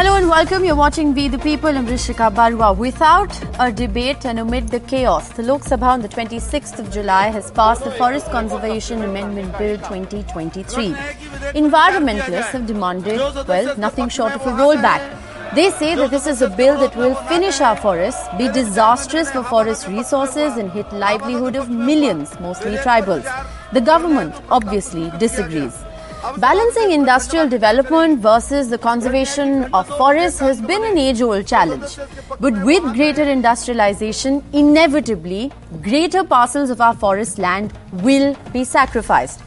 Hello and welcome. You're watching We the People. I'm Rishika Barua. Without a debate and amid the chaos, the Lok Sabha on the 26th of July has passed the Forest Conservation Amendment Bill 2023. Environmentalists have demanded, well, nothing short of a rollback. They say that this is a bill that will finish our forests, be disastrous for forest resources, and hit livelihood of millions, mostly tribals. The government obviously disagrees. Balancing industrial development versus the conservation of forests has been an age old challenge. But with greater industrialization, inevitably, greater parcels of our forest land will be sacrificed.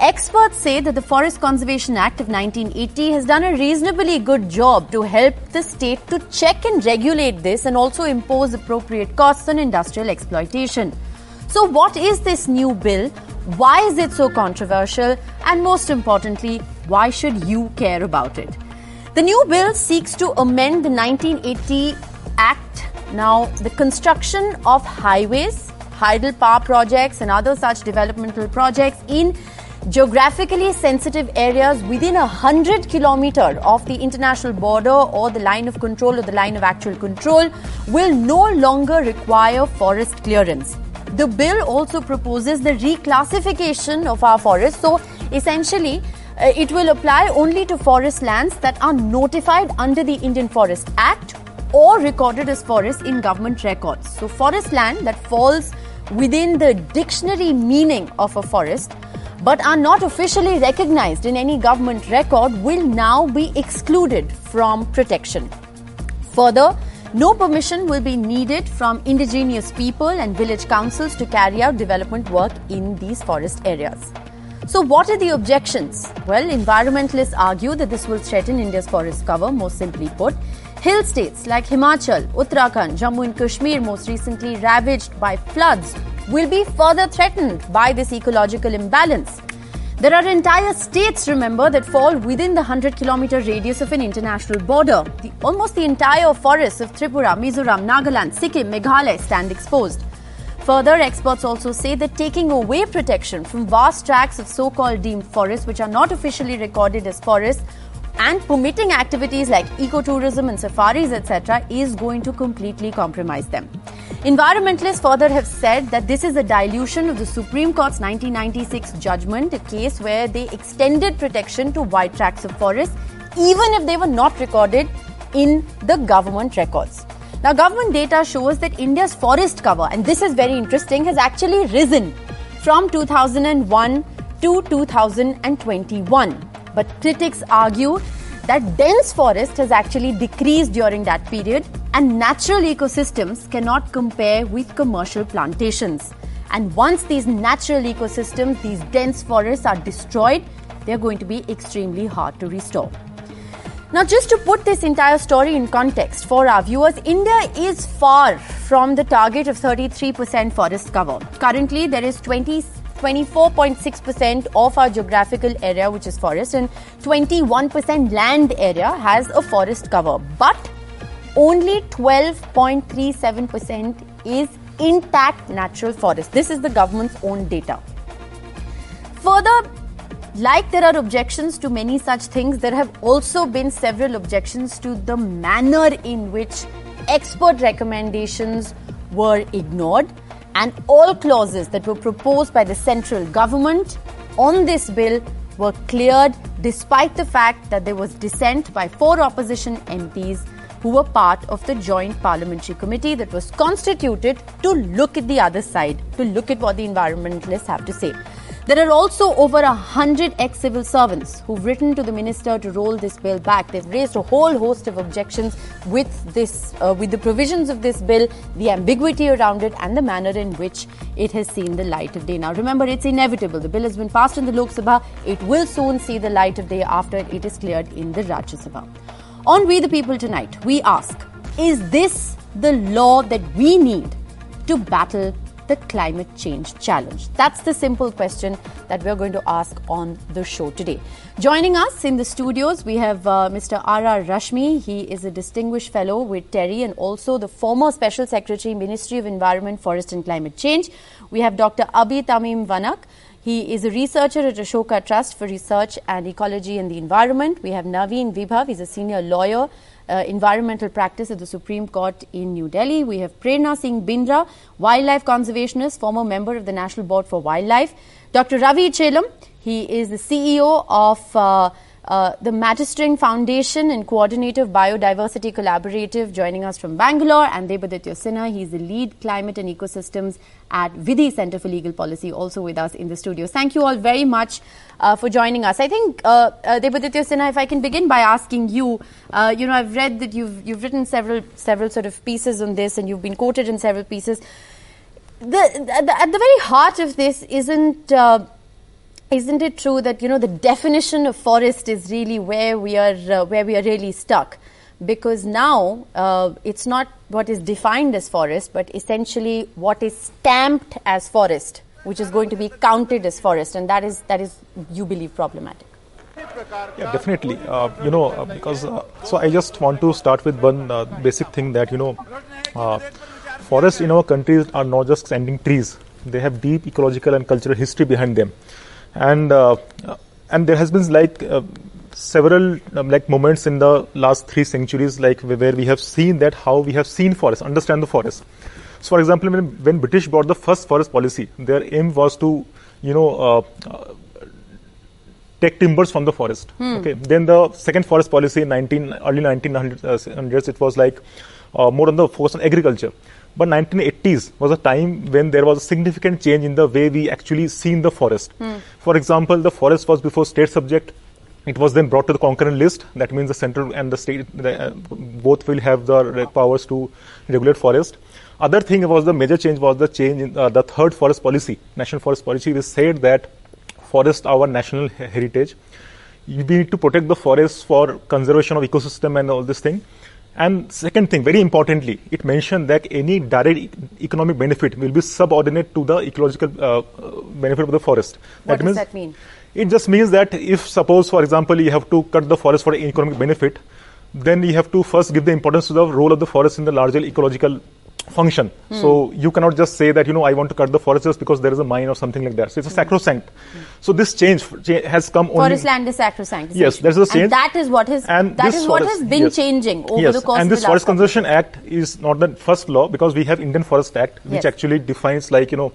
Experts say that the Forest Conservation Act of 1980 has done a reasonably good job to help the state to check and regulate this and also impose appropriate costs on industrial exploitation. So, what is this new bill? Why is it so controversial? And most importantly, why should you care about it? The new bill seeks to amend the 1980 Act. Now, the construction of highways, hydel power projects, and other such developmental projects in geographically sensitive areas within a hundred kilometer of the international border or the line of control or the line of actual control will no longer require forest clearance. The bill also proposes the reclassification of our forests. So essentially, uh, it will apply only to forest lands that are notified under the Indian Forest Act or recorded as forests in government records. So, forest land that falls within the dictionary meaning of a forest but are not officially recognized in any government record will now be excluded from protection. Further, no permission will be needed from indigenous people and village councils to carry out development work in these forest areas. So, what are the objections? Well, environmentalists argue that this will threaten India's forest cover, most simply put. Hill states like Himachal, Uttarakhand, Jammu and Kashmir, most recently ravaged by floods, will be further threatened by this ecological imbalance. There are entire states, remember, that fall within the 100 kilometer radius of an international border. The, almost the entire forests of Tripura, Mizoram, Nagaland, Sikkim, Meghalaya stand exposed. Further, experts also say that taking away protection from vast tracts of so called deemed forests, which are not officially recorded as forests, and permitting activities like ecotourism and safaris, etc., is going to completely compromise them. Environmentalists further have said that this is a dilution of the Supreme Court's 1996 judgment, a case where they extended protection to wide tracts of forest, even if they were not recorded in the government records. Now, government data shows that India's forest cover, and this is very interesting, has actually risen from 2001 to 2021. But critics argue that dense forest has actually decreased during that period and natural ecosystems cannot compare with commercial plantations. And once these natural ecosystems, these dense forests are destroyed, they're going to be extremely hard to restore. Now, just to put this entire story in context for our viewers, India is far from the target of 33% forest cover. Currently, there is 20 24.6% of our geographical area, which is forest, and 21% land area has a forest cover. But only 12.37% is intact natural forest. This is the government's own data. Further, like there are objections to many such things, there have also been several objections to the manner in which expert recommendations were ignored and all clauses that were proposed by the central government on this bill were cleared despite the fact that there was dissent by four opposition MPs who were part of the joint parliamentary committee that was constituted to look at the other side, to look at what the environmentalists have to say. There are also over a hundred ex-civil servants who've written to the minister to roll this bill back. They've raised a whole host of objections with this, uh, with the provisions of this bill, the ambiguity around it, and the manner in which it has seen the light of day. Now, remember, it's inevitable. The bill has been passed in the Lok Sabha. It will soon see the light of day after it is cleared in the Rajya Sabha. On We the People tonight, we ask: Is this the law that we need to battle the climate change challenge? That's the simple question that we're going to ask on the show today. Joining us in the studios, we have uh, Mr. R.R. Rashmi. He is a distinguished fellow with TERI and also the former Special Secretary, Ministry of Environment, Forest and Climate Change. We have Dr. Abi Tamim Vanak. He is a researcher at Ashoka Trust for Research and Ecology and the Environment. We have Navneet Vibhav, he's a senior lawyer, uh, environmental practice at the Supreme Court in New Delhi. We have Prerna Singh Bindra, wildlife conservationist, former member of the National Board for Wildlife. Dr. Ravi Chellam, he is the CEO of uh, uh, the Metastring Foundation and coordinator of Biodiversity Collaborative joining us from Bangalore and Debaditya Sinha. He's the lead climate and ecosystems at Vidhi Center for Legal Policy also with us in the studio. Thank you all very much uh, for joining us. I think, uh, uh, Sinha, if I can begin by asking you, uh, you know, I've read that you've, you've written several, several sort of pieces on this and you've been quoted in several pieces. The, the, at the very heart of this isn't uh, isn't it true that you know the definition of forest is really where we are uh, where we are really stuck because now uh, it's not what is defined as forest but essentially what is stamped as forest which is going to be counted as forest and that is that is you believe problematic. Yeah definitely. Uh, you know uh, because uh, so i just want to start with one uh, basic thing that you know forests in our countries are not just standing trees. They have deep ecological and cultural history behind them. And uh, and there has been like uh, several um, like moments in the last three centuries like where we have seen that how we have seen forests understand the forest so for example when, when british brought the first forest policy their aim was to you know uh, take timbers from the forest hmm. okay then the second forest policy in 19 early 1900s it was like uh, more on the focus on agriculture but 1980s was a time when there was a significant change in the way we actually seen the forest. Hmm. For example, the forest was before state subject. It was then brought to the concurrent list. That means the central and the state uh, both will have the powers to regulate forest. Other thing was the major change was the change in uh, the third forest policy, national forest policy, which said that forest our national heritage. We need to protect the forests for conservation of ecosystem and all this thing. And second thing, very importantly, it mentioned that any direct e- economic benefit will be subordinate to the ecological uh, benefit of the forest. What that does means, that mean? It just means that if suppose, for example, you have to cut the forest for economic benefit, then you have to first give the importance to the role of the forest in the larger ecological function. Hmm. So you cannot just say that you know I want to cut the forest just because there is a mine or something like that. So it's a sacrosanct. Hmm. So this change has come only. Forest land is sacrosanct. Yes, there's a change. And that is what has and that is what has been yes. changing over yes. the course and this Forest Conservation Act is not the first law because we have Indian Forest Act which yes. actually defines like you know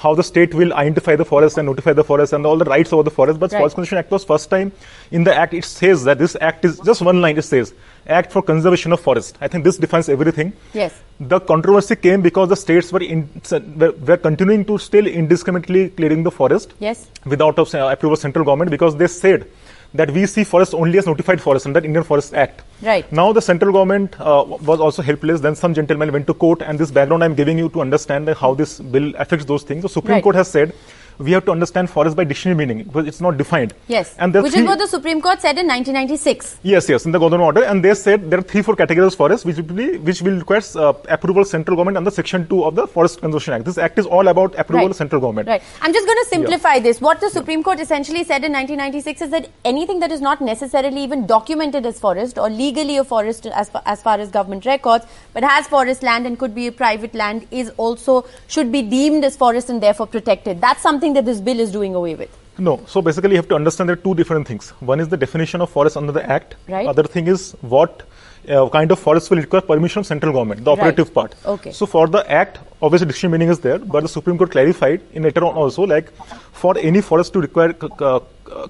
how the state will identify the forest and notify the forest and all the rights over the forest. But right. Forest Conservation Act was first time in the act it says that this act is just one line it says Act for Conservation of Forest. I think this defines everything. Yes. The controversy came because the states were, in, were, were continuing to still indiscriminately clearing the forest. Yes. Without uh, approval of central government because they said that we see forest only as notified forest under Indian Forest Act. Right. Now the central government uh, was also helpless. Then some gentlemen went to court, and this background I'm giving you to understand how this bill affects those things. The Supreme right. Court has said we have to understand forest by dictionary meaning because it's not defined. Yes. And which is what the Supreme Court said in 1996. Yes, yes, in the Godavarman order, and they said there are three, four categories of forest which will be, which will require uh, approval central government under Section Two of the Forest Conservation Act. This act is all about approval right. central government. Right. I'm just going to simplify yeah. this. What the Supreme Court essentially said in 1996 is that anything that is not necessarily even documented as forest or legally a forest as far, as far as government records, but has forest land and could be a private land, is also should be deemed as forest and therefore protected. That's something that this bill is doing away with? No. So basically, you have to understand there are two different things. One is the definition of forest under the Act. Right. Other thing is what uh, kind of forest will require permission of central government, the operative right. part. Okay. So for the Act, obviously dictionary meaning is there, but the Supreme Court clarified in later on also, like for any forest to require uh,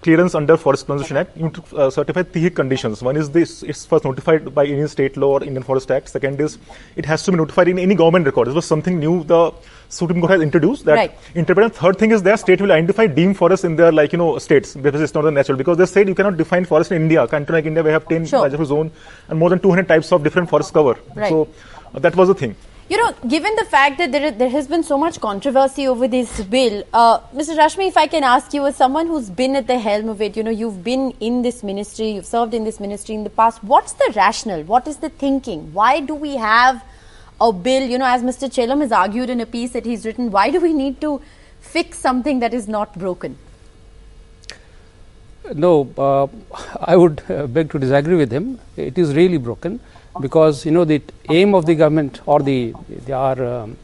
clearance under Forest Conservation Act, you need to uh, certify three conditions. One is this: it's first notified by any state law or Indian Forest Act. Second is it has to be notified in any government record. This was something new. The Supreme Court has introduced that right. Third thing is their state will identify deemed forests in their like you know states because it's not the natural because they said you cannot define forest in India. Country like India, we have 10 sure. zone and more than 200 types of different forest cover. Right. So uh, that was the thing. You know, given the fact that there, there has been so much controversy over this bill, uh, Mr. Rashmi, if I can ask you, as someone who's been at the helm of it, you know, you've been in this ministry, you've served in this ministry in the past. What's the rationale? What is the thinking? Why do we have a bill, you know, as Mr. Chellam has argued in a piece that he's written, why do we need to fix something that is not broken? No, uh, I would uh, beg to disagree with him. It is really broken because you know the aim of the government or the, the our um,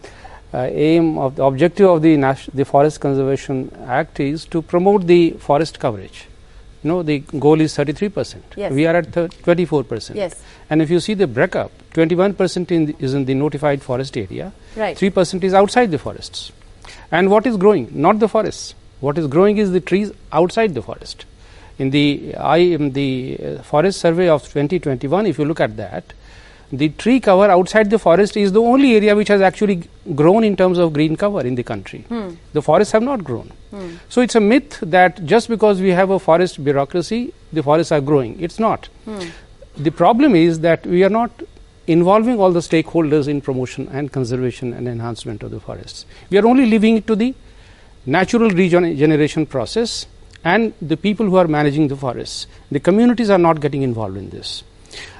uh, aim of the objective of the Nas- the Forest Conservation Act is to promote the forest coverage. Know, the goal is 33 percent. Yes. We are at thir- 24 percent. Yes. And if you see the breakup, 21 percent is in the notified forest area. Right. 3 percent is outside the forests. And what is growing? Not the forests. What is growing is the trees outside the forest. In the I in the uh, forest survey of 2021, if you look at that, the tree cover outside the forest is the only area which has actually grown in terms of green cover in the country. Hmm. The forests have not grown. Hmm. So it's a myth that just because we have a forest bureaucracy, the forests are growing. It's not. Hmm. The problem is that we are not involving all the stakeholders in promotion and conservation and enhancement of the forests. We are only leaving it to the natural regeneration process and the people who are managing the forests. The communities are not getting involved in this.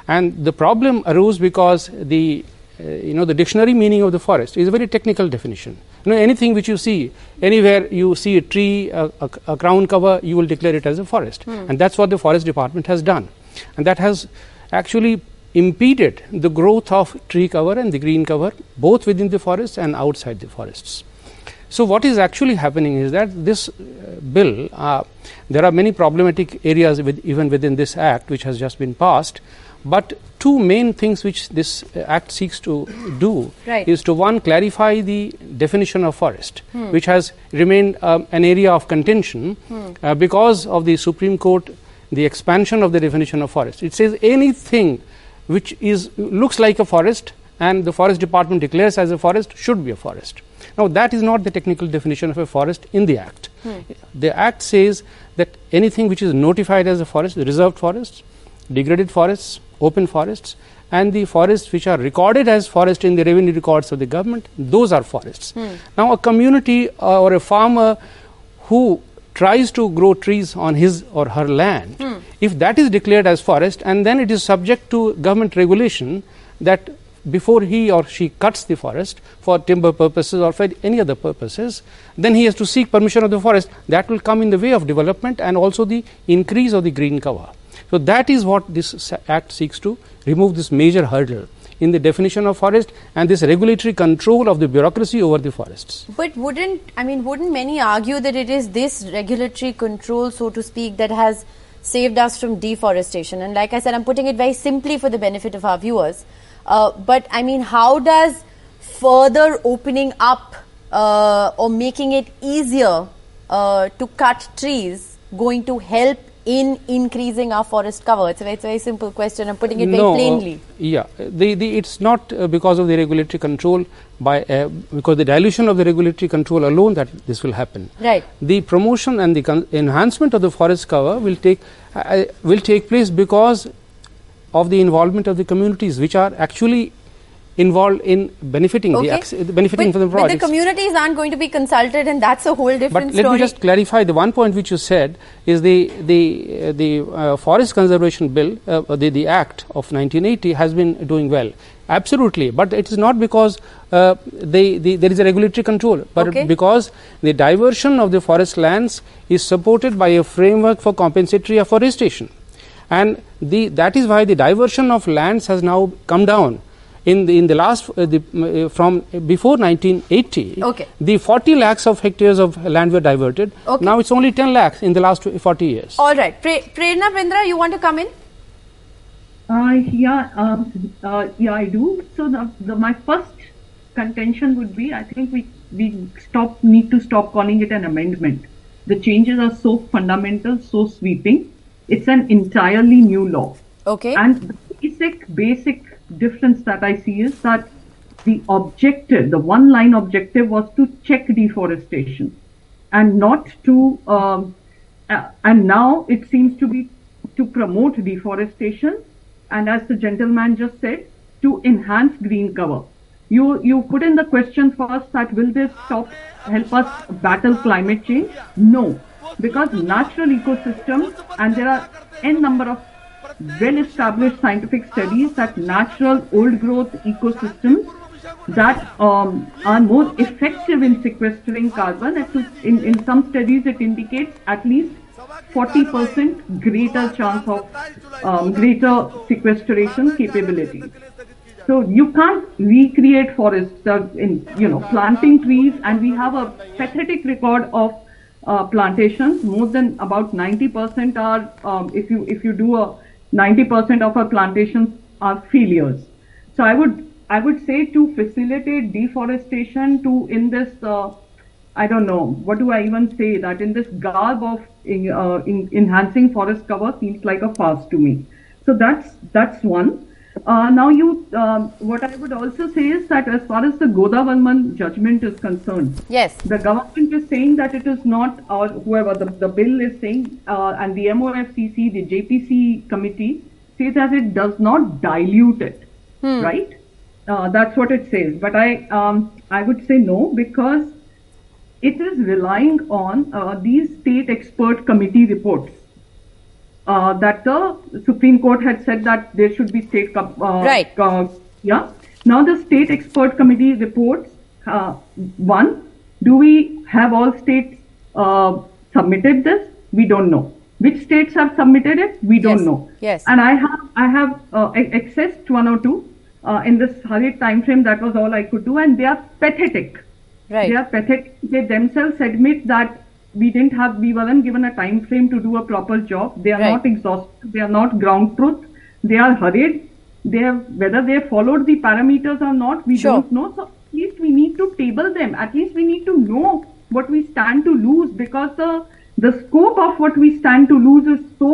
And the problem arose because the uh, you know the dictionary meaning of the forest is a very technical definition. You know anything which you see anywhere you see a tree, a, a, a crown cover, you will declare it as a forest, and that's what the forest department has done, and that has actually impeded the growth of tree cover and the green cover both within the forest and outside the forests. So what is actually happening is that this uh, bill, uh, there are many problematic areas with, even within this act which has just been passed, but two main things which this uh, act seeks to do Right. is to one clarify the definition of forest, which has remained um, an area of contention uh, because of the Supreme Court, the expansion of the definition of forest. It says anything which is looks like a forest and the forest department declares as a forest should be a forest. Now that is not the technical definition of a forest in the act. The act says that anything which is notified as a forest, reserved forests, degraded forests, open forests, and the forests which are recorded as forest in the revenue records of the government, those are forests. Now a community uh, or a farmer who tries to grow trees on his or her land, if that is declared as forest and then it is subject to government regulation that before he or she cuts the forest for timber purposes or for any other purposes, then he has to seek permission of the forest. That will come in the way of development and also the increase of the green cover. So that is what this act seeks to remove this major hurdle in the definition of forest and this regulatory control of the bureaucracy over the forests. But wouldn't I mean wouldn't many argue that it is this regulatory control, so to speak, that has saved us from deforestation? And like I said, I'm putting it very simply for the benefit of our viewers. Uh, but I mean, how does further opening up uh, or making it easier uh, to cut trees going to help in increasing our forest cover? It's a very, it's a very simple question. I'm putting it very no, uh, plainly. yeah, the, the, it's not uh, because of the regulatory control by uh, because the dilution of the regulatory control alone that this will happen. Right. The promotion and the con- enhancement of the forest cover will take uh, will take place because of the involvement of the communities which are actually involved in benefiting the acc- benefiting but, from the but the communities aren't going to be consulted, and that's a whole different But let story. me just clarify the one point which you said is the the uh, the uh, forest conservation bill, uh, the the act of 1980 has been doing well. Absolutely, but it is not because uh, they, the, there is a regulatory control, but Okay. because the diversion of the forest lands is supported by a framework for compensatory afforestation, and the that is why the diversion of lands has now come down. In the, in the last uh, the, uh, from before 1980, Okay. the 40 lakhs of hectares of land were diverted. Okay. Now it's only 10 lakhs in the last 40 years. All right, Pre- Prerna Bindra, you want to come in? Uh, yeah, um, uh, yeah, I do. So the, the my first contention would be, I think we we stop need to stop calling it an amendment. The changes are so fundamental, so sweeping. It's an entirely new law. Okay. And basic basic difference that I see is that the objective, the one line objective, was to check deforestation, and not to. Um, uh, and now it seems to be to promote deforestation, and as the gentleman just said, to enhance green cover. You you put in the question first that will this stop help us battle climate change? No, because natural ecosystems and there are n number of well established scientific studies that natural old growth ecosystems that um, are more effective in sequestering carbon. In, in some studies, it indicates at least 40% greater chance of um, greater sequestration capability. So you can't recreate forests uh, in, you know, planting trees and we have a pathetic record of uh, plantations. More than about 90% are, um, if you, if you do a 90% of our plantations are failures. So I would, I would say to facilitate deforestation to in this, uh, I don't know, what do I even say that in this garb of uh, in enhancing forest cover seems like a farce to me. So that's, that's one. Uh, now, you, um, what I would also say is that as far as the Godavarman judgment is concerned, yes, the government is saying that it is not, or whoever the, the bill is saying, uh, and the MOFCC, the JPC committee, say that it does not dilute it, Hmm. right? Uh, that's what it says. But I, um, I would say no because it is relying on uh, these state expert committee reports uh, that the Supreme Court had said that there should be state uh, Right. uh, yeah. Now the state expert committee reports. Uh, one, do we have all states uh, submitted this? We don't know. Which states have submitted it? We don't Yes. know. Yes. And I have I have uh, accessed one or two uh, in this hurried time frame. That was all I could do, and they are pathetic. right. They are pathetic. They themselves admit that we didn't have, we weren't given a time frame to do a proper job. They are Right. not exhaustive. They are not ground truth. They are hurried. They have, whether they followed the parameters or not, we Sure. don't know. So at least we need to table them. At least we need to know what we stand to lose because the the scope of what we stand to lose is so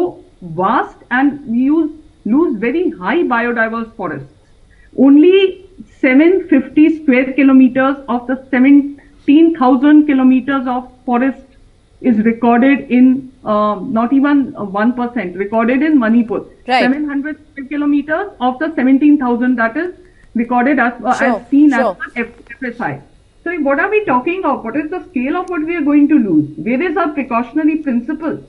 vast and we use, lose very high biodiverse forests only 750 square kilometers of the 17,000 kilometers of forest is recorded in um, not even uh, 1% recorded in Manipur. Right. 700 kilometers of the 17,000 that is recorded as, uh, Sure, as seen sure. as FSI. So what are we talking of? What is the scale of what we are going to lose? Where is our precautionary principle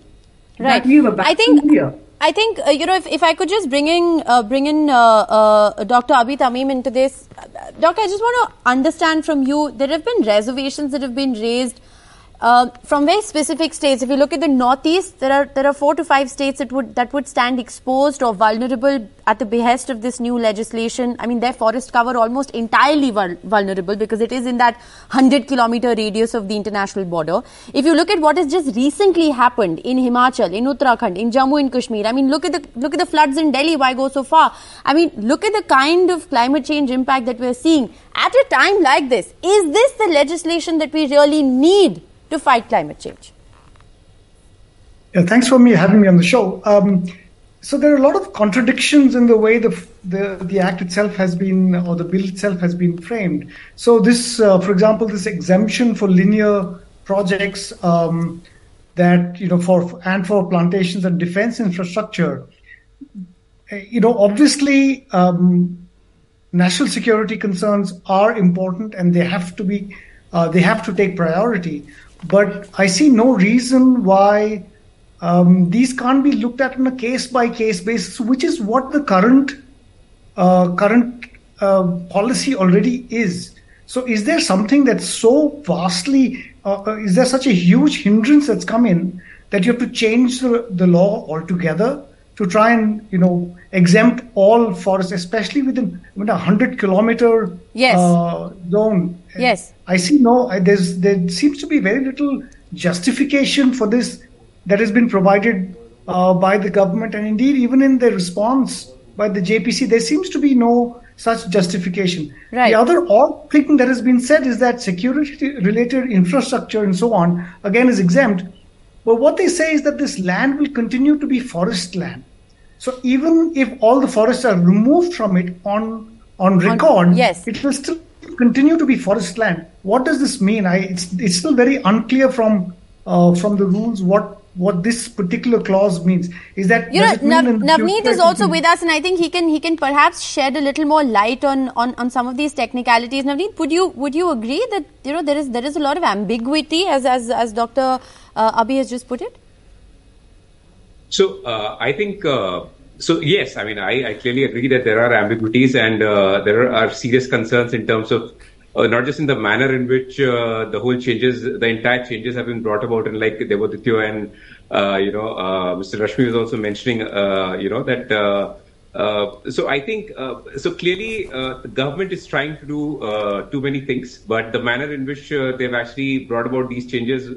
Right. that we have I think here? I think uh, you know if, if I could just bring in uh, bring in uh, uh, Dr. Abi Tamim into this, Uh, Doctor. I just want to understand from you. There have been reservations that have been raised. Uh, from very specific states, if you look at the northeast, there are there are four to five states that would that would stand exposed or vulnerable at the behest of this new legislation. I mean, their forest cover almost entirely vul- vulnerable because it is in that hundred kilometer radius of the international border. If you look at what has just recently happened in Himachal, in Uttarakhand, in Jammu and Kashmir, I mean, look at the look at the floods in Delhi. Why go so far? I mean, look at the kind of climate change impact that we're seeing at a time like this. Is this the legislation that we really need to fight climate change? Yeah, thanks for me having me on the show. Um, so there are a lot of contradictions in the way the, the the act itself has been or the bill itself has been framed. So this, uh, for example, this exemption for linear projects um, that you know for and for plantations and defense infrastructure. You know, obviously, um, national security concerns are important and they have to be uh, they have to take priority. But I see no reason why um, these can't be looked at on a case by case basis, which is what the current uh, current uh, policy already is. So, is there something that's so vastly, uh, uh, is there such a huge hindrance that's come in that you have to change the, the law altogether to try and you know exempt all forests, especially within, within a hundred kilometer Yes. uh, zone? Yes. I see no. I- There's there seems to be very little justification for this that has been provided uh, by the government, and indeed even in the response by the JPC, there seems to be no such justification. Right. The other odd thing that has been said is that security-related infrastructure and so on again is exempt. But what they say is that this land will continue to be forest land. So even if all the forests are removed from it on on record, yes. it will still continue to be forest land. What does this mean? I it's it's still very unclear from uh, from the rules what what this particular clause means. Is that You know, Nav- Navneet is also with us, and I think he can he can perhaps shed a little more light on, on, on some of these technicalities. Navneet, would you would you agree that you know there is there is a lot of ambiguity as as as Dr. Uh, Abi has just put it? So uh, I think uh, so. Yes, I mean I, I clearly agree that there are ambiguities and uh, there are serious concerns in terms of uh, not just in the manner in which uh, the whole changes, the entire changes have been brought about, and like Debaditya and you know uh, Mr. Rashmi was also mentioning, you know that. Uh, so I think uh, so clearly uh, the government is trying to do too many things, but the manner in which they've actually brought about these changes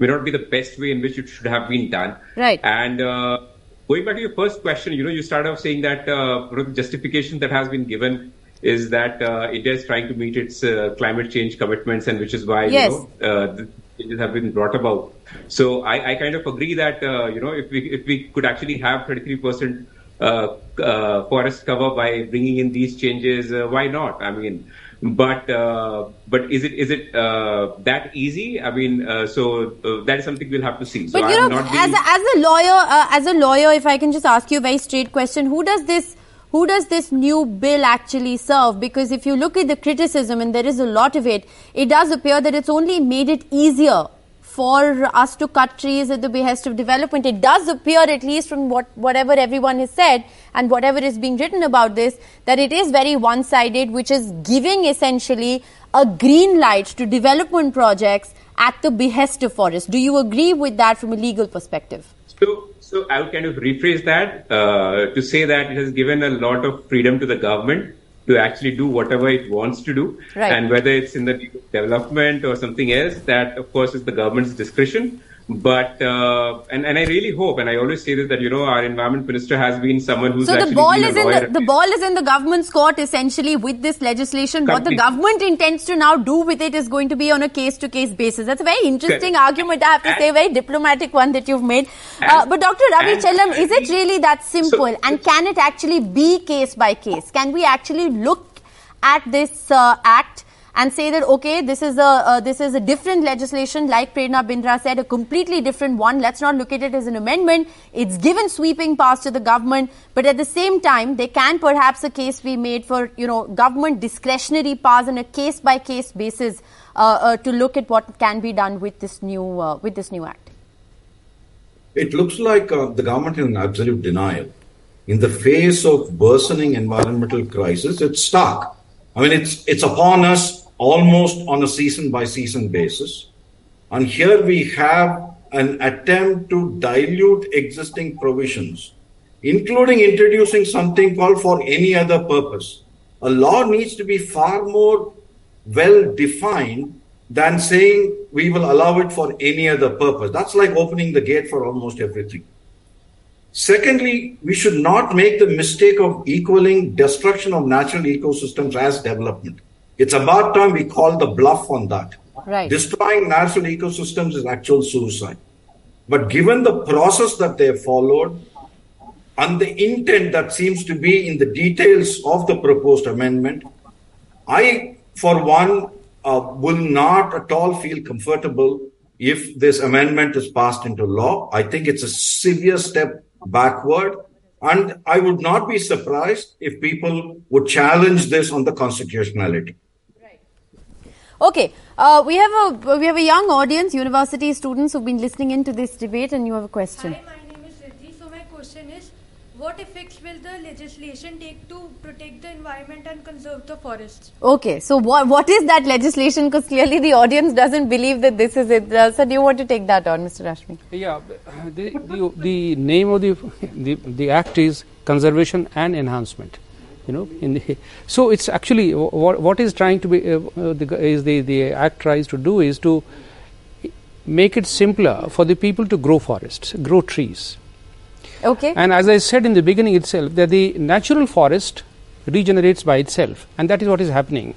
may not be the best way in which it should have been done. Right. And uh, going back to your first question, you know, you started off saying that the justification that has been given is that uh, India is trying to meet its climate change commitments, and which is why yes. you know the changes have been brought about. So I, I kind of agree that you know if we if we could actually have 33 percent uh, uh, forest cover by bringing in these changes, uh, why not? I mean, but uh, but is it is it uh, that easy? I mean, uh, so that is something we'll have to see. So but you I'm know, as a, as a lawyer, as a lawyer, if I can just ask you a very straight question, who does this? who does this new bill actually serve? Because if you look at the criticism, and there is a lot of it, it does appear that it's only made it easier for us to cut trees at the behest of development. It does appear, at least from what, whatever everyone has said and whatever is being written about this, that it is very one sided, which is giving essentially a green light to development projects at the behest of forests. Do you agree with that from a legal perspective? So, so I would kind of rephrase that uh, to say that it has given a lot of freedom to the government to actually do whatever it wants to do. Right. And whether it's in the development or something else, that of course is the government's discretion. But uh, and and I really hope, and I always say this that you know our environment minister has been someone who's so the ball is in the, the ball is in the government's court essentially with this legislation. What the government intends to now do with it is going to be on a case to case basis. That's a very interesting Correct. argument. I have to and, say, very diplomatic one that you've made. Uh, but Dr. Ravi Chellam, is it really that simple? So, and can it actually be case by case? Can we actually look at this uh, act? And say that okay this is a uh, this is a different legislation like Prerna Bindra said a completely different one. Let's not look at it as an amendment. It's given sweeping powers to the government but at the same time there can perhaps a case be made for you know government discretionary powers on a case by case basis uh, uh, to look at what can be done with this new uh, with this new act. It looks like uh, the government is in absolute denial. In the face of worsening environmental crisis it's stuck I mean, it's it's upon us almost on a season by season basis. And here we have an attempt to dilute existing provisions, including introducing something called for any other purpose. A law needs to be far more well defined than saying we will allow it for any other purpose. That's like opening the gate for almost everything. Secondly, we should not make the mistake of equaling destruction of natural ecosystems as development. It's about time we call the bluff on that. Right. Destroying natural ecosystems is actual suicide. But given the process that they have followed and the intent that seems to be in the details of the proposed amendment, I, for one, uh, will not at all feel comfortable if this amendment is passed into law. I think it's a severe step backward. And I would not be surprised if people would challenge this on the constitutionality. Okay, uh, we have a we have a young audience, university students who've been listening into this debate, and you have a question. Hi, my name is Riddhi. So my question is, what effects will the legislation take to protect the environment and conserve the forests? Okay, so what what is that legislation? Because clearly the audience doesn't believe that this is it. Uh, so do you want to take that on, Mr. Rashmi? Yeah, the, the, the name of the, the the act is conservation and enhancement you know in the, so it's actually what, what is trying to be uh, uh, the, is the the act tries to do is to make it simpler for the people to grow forests grow trees okay and as i said in the beginning itself that the natural forest regenerates by itself and that is what is happening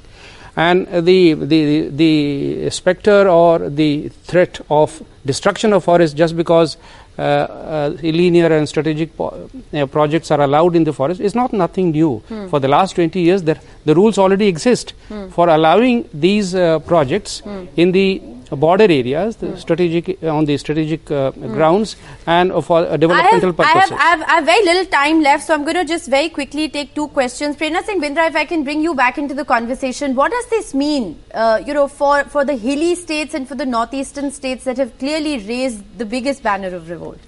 and the the the specter or the threat of destruction of forest just because uh, uh, linear and strategic po- uh, projects are allowed in the forest is not nothing new. Hmm. For the last 20 years, the, the rules already exist hmm. for allowing these uh, projects hmm. in the border areas, the strategic on the strategic uh, grounds, and for a developmental I have, purposes. I have, I, have, I have, very little time left, so I'm going to just very quickly take two questions. Prerna Singh Bindra, if I can bring you back into the conversation, what does this mean, uh, you know, for, for the hilly states and for the northeastern states that have clearly raised the biggest banner of revolt?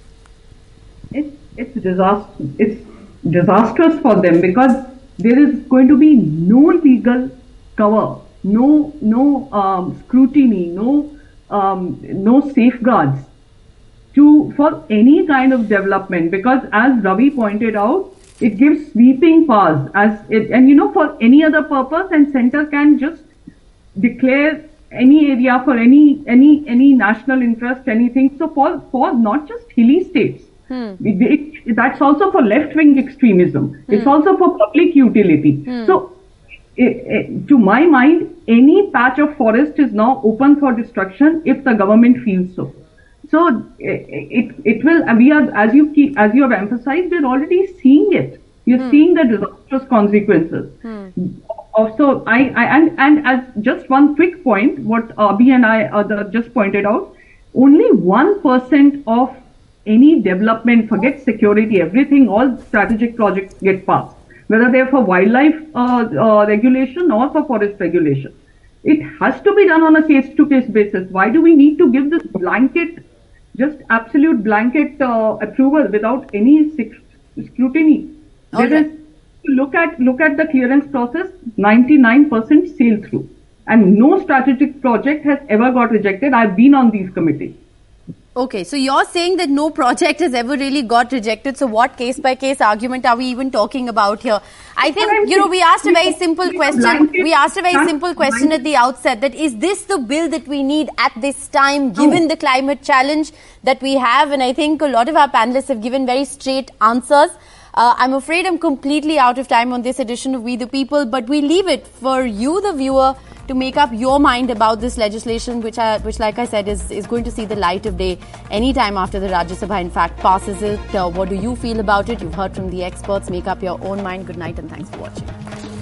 It's, it's, disaster, it's disastrous for them because there is going to be no legal cover, no no um, scrutiny, no um, no safeguards to for any kind of development because as Ravi pointed out it gives sweeping powers as it, and you know for any other purpose and center can just declare any area for any any any national interest anything. So for for not just hilly states hmm. it, it, that's also for left wing extremism. It's hmm. also for public utility. Hmm. So i- i- to my mind any patch of forest is now open for destruction if the government feels so. So it it will we are as you keep as you have emphasized we're already seeing it. You're seeing the disastrous consequences. Also I, I and and as just one quick point what Abi and I uh, just pointed out only 1% of any development forget security. Everything all strategic projects get passed whether they're for wildlife uh, uh, regulation or for forest regulation. It has to be done on a case to case basis. Why do we need to give this blanket just absolute blanket uh, approval without any scrutiny? Is look at look at the clearance process 99% sail through. And no strategic project has ever got rejected. I've been on these committees Okay, so you're saying that no project has ever really got rejected. So what case by case argument are we even talking about here? I think, you know, we asked a very simple question. We asked a very simple question at the outset that is this the bill that we need at this time given the climate challenge that we have? And I think a lot of our panelists have given very straight answers. Uh, I'm afraid I'm completely out of time on this edition of We the People, but we leave it for you, the viewer, to make up your mind about this legislation, which, I, which like I said, is, is going to see the light of day anytime after the Rajya Sabha, in fact, passes it. Uh, what do you feel about it? You've heard from the experts. Make up your own mind. Good night and thanks for watching.